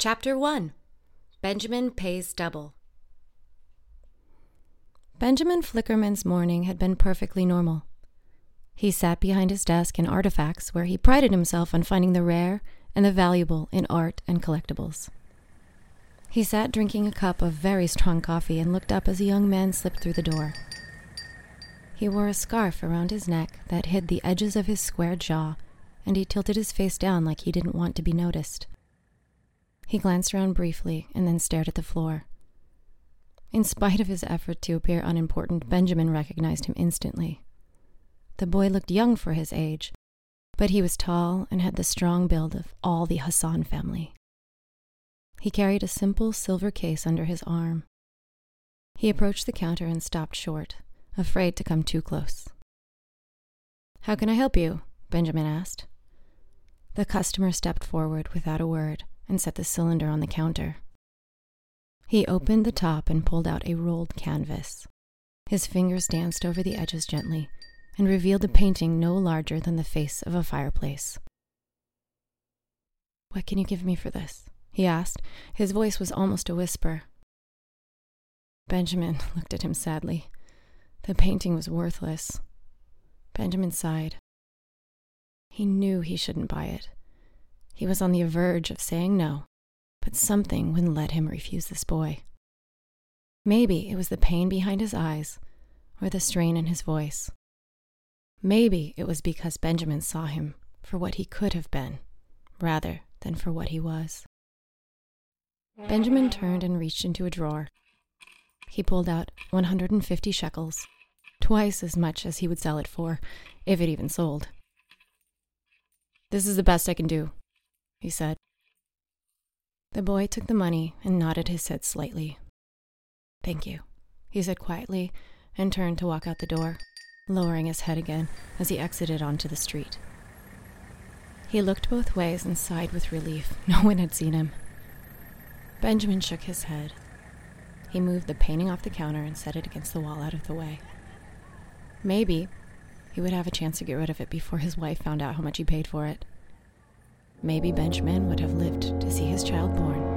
Chapter 1 Benjamin Pays Double. Benjamin Flickerman's morning had been perfectly normal. He sat behind his desk in artifacts where he prided himself on finding the rare and the valuable in art and collectibles. He sat drinking a cup of very strong coffee and looked up as a young man slipped through the door. He wore a scarf around his neck that hid the edges of his square jaw, and he tilted his face down like he didn't want to be noticed. He glanced around briefly and then stared at the floor. In spite of his effort to appear unimportant, Benjamin recognized him instantly. The boy looked young for his age, but he was tall and had the strong build of all the Hassan family. He carried a simple silver case under his arm. He approached the counter and stopped short afraid to come too close. How can I help you? Benjamin asked. The customer stepped forward without a word and set the cylinder on the counter. He opened the top and pulled out a rolled canvas. His fingers danced over the edges gently and revealed a painting no larger than the face of a fireplace. What can you give me for this? he asked. His voice was almost a whisper. Benjamin looked at him sadly. The painting was worthless. Benjamin sighed. He knew he shouldn't buy it. He was on the verge of saying no, but something wouldn't let him refuse this boy. Maybe it was the pain behind his eyes or the strain in his voice. Maybe it was because Benjamin saw him for what he could have been rather than for what he was. Benjamin turned and reached into a drawer he pulled out 150 shekels, twice as much as he would sell it for, if it even sold. This is the best I can do, he said. The boy took the money and nodded his head slightly. Thank you, he said quietly, and turned to walk out the door, lowering his head again as he exited onto the street. He looked both ways and sighed with relief. No one had seen him. Benjamin shook his head he moved the painting off the counter and set it against the wall out of the way. Maybe he would have a chance to get rid of it before his wife found out how much he paid for it. Maybe Benjamin would have lived to see his child born